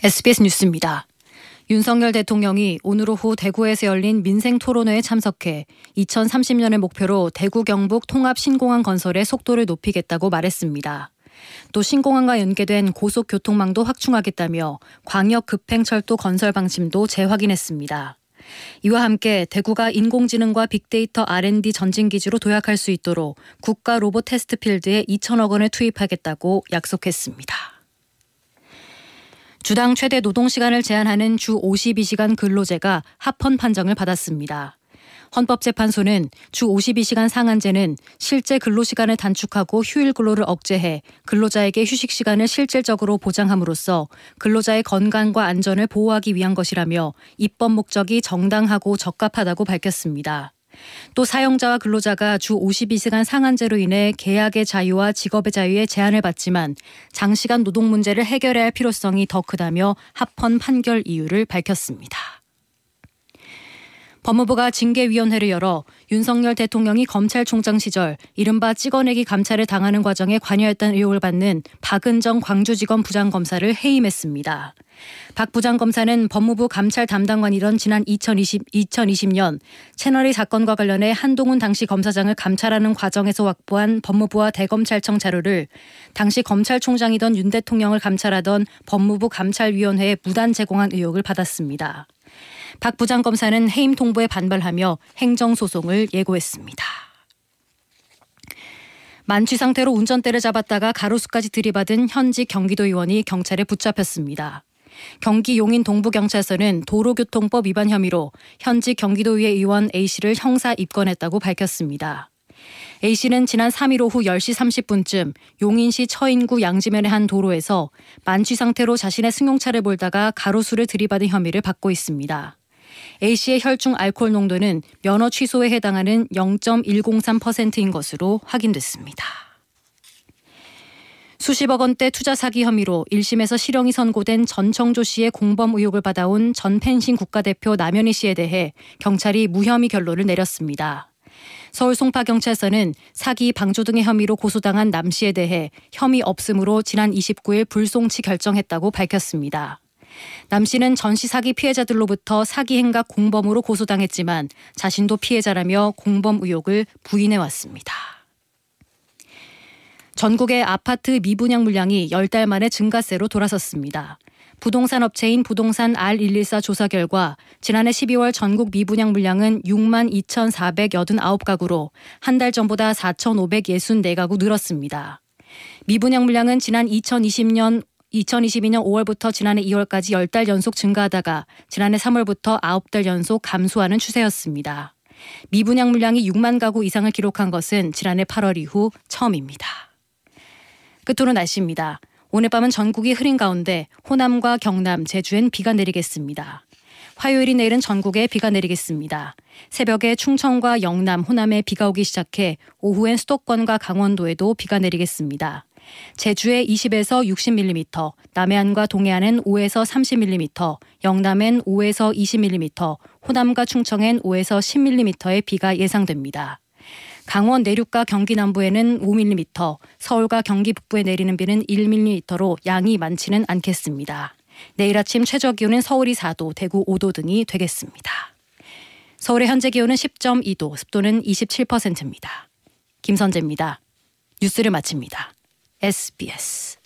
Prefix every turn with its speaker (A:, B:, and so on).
A: SBS 뉴스입니다. 윤석열 대통령이 오늘 오후 대구에서 열린 민생 토론회에 참석해 2030년을 목표로 대구 경북 통합 신공항 건설의 속도를 높이겠다고 말했습니다. 또 신공항과 연계된 고속교통망도 확충하겠다며 광역 급행철도 건설 방침도 재확인했습니다. 이와 함께 대구가 인공지능과 빅데이터 R&D 전진기지로 도약할 수 있도록 국가 로봇 테스트 필드에 2천억 원을 투입하겠다고 약속했습니다. 주당 최대 노동시간을 제한하는 주 52시간 근로제가 합헌 판정을 받았습니다. 헌법재판소는 주 52시간 상한제는 실제 근로시간을 단축하고 휴일 근로를 억제해 근로자에게 휴식시간을 실질적으로 보장함으로써 근로자의 건강과 안전을 보호하기 위한 것이라며 입법 목적이 정당하고 적합하다고 밝혔습니다. 또 사용자와 근로자가 주 52시간 상한제로 인해 계약의 자유와 직업의 자유에 제한을 받지만 장시간 노동 문제를 해결해야 할 필요성이 더 크다며 합헌 판결 이유를 밝혔습니다. 법무부가 징계위원회를 열어 윤석열 대통령이 검찰총장 시절 이른바 찍어내기 감찰을 당하는 과정에 관여했다는 의혹을 받는 박은정 광주지검 부장검사를 해임했습니다. 박 부장검사는 법무부 감찰 담당관이던 지난 2020, 2020년 채널A 사건과 관련해 한동훈 당시 검사장을 감찰하는 과정에서 확보한 법무부와 대검찰청 자료를 당시 검찰총장이던 윤 대통령을 감찰하던 법무부 감찰위원회에 무단 제공한 의혹을 받았습니다. 박 부장검사는 해임 통보에 반발하며 행정소송을 예고했습니다. 만취 상태로 운전대를 잡았다가 가로수까지 들이받은 현직 경기도 의원이 경찰에 붙잡혔습니다. 경기 용인 동부경찰서는 도로교통법 위반 혐의로 현직 경기도의회 의원 A씨를 형사 입건했다고 밝혔습니다. A씨는 지난 3일 오후 10시 30분쯤 용인시 처인구 양지면의 한 도로에서 만취 상태로 자신의 승용차를 몰다가 가로수를 들이받은 혐의를 받고 있습니다. A씨의 혈중 알코올 농도는 면허 취소에 해당하는 0.103%인 것으로 확인됐습니다. 수십억 원대 투자 사기 혐의로 1심에서 실형이 선고된 전청조 씨의 공범 의혹을 받아온 전 펜싱 국가대표 남현희 씨에 대해 경찰이 무혐의 결론을 내렸습니다. 서울 송파경찰서는 사기 방조 등의 혐의로 고소당한 남 씨에 대해 혐의 없음으로 지난 29일 불송치 결정했다고 밝혔습니다. 남 씨는 전시 사기 피해자들로부터 사기 행각 공범으로 고소당했지만 자신도 피해자라며 공범 의혹을 부인해 왔습니다. 전국의 아파트 미분양 물량이 10달 만에 증가세로 돌아섰습니다. 부동산 업체인 부동산 R114 조사 결과 지난해 12월 전국 미분양 물량은 6만 2,489가구로 한 달 전보다 4,564가구 늘었습니다. 미분양 물량은 지난 2020년 2022년 5월부터 지난해 2월까지 10달 연속 증가하다가 지난해 3월부터 9달 연속 감소하는 추세였습니다. 미분양 물량이 6만 가구 이상을 기록한 것은 지난해 8월 이후 처음입니다. 끝으로 날씨입니다. 오늘 밤은 전국이 흐린 가운데 호남과 경남, 제주엔 비가 내리겠습니다. 화요일이 내일은 전국에 비가 내리겠습니다. 새벽에 충청과 영남, 호남에 비가 오기 시작해 오후엔 수도권과 강원도에도 비가 내리겠습니다. 제주에 20에서 60mm, 남해안과 동해안엔 5에서 30mm, 영남엔 5에서 20mm, 호남과 충청엔 5에서 10mm의 비가 예상됩니다. 강원 내륙과 경기 남부에는 5mm, 서울과 경기 북부에 내리는 비는 1mm로 양이 많지는 않겠습니다. 내일 아침 최저 기온은 서울이 4도, 대구 5도 등이 되겠습니다. 서울의 현재 기온은 10.2도, 습도는 27%입니다. 김선재입니다. 뉴스를 마칩니다. SBS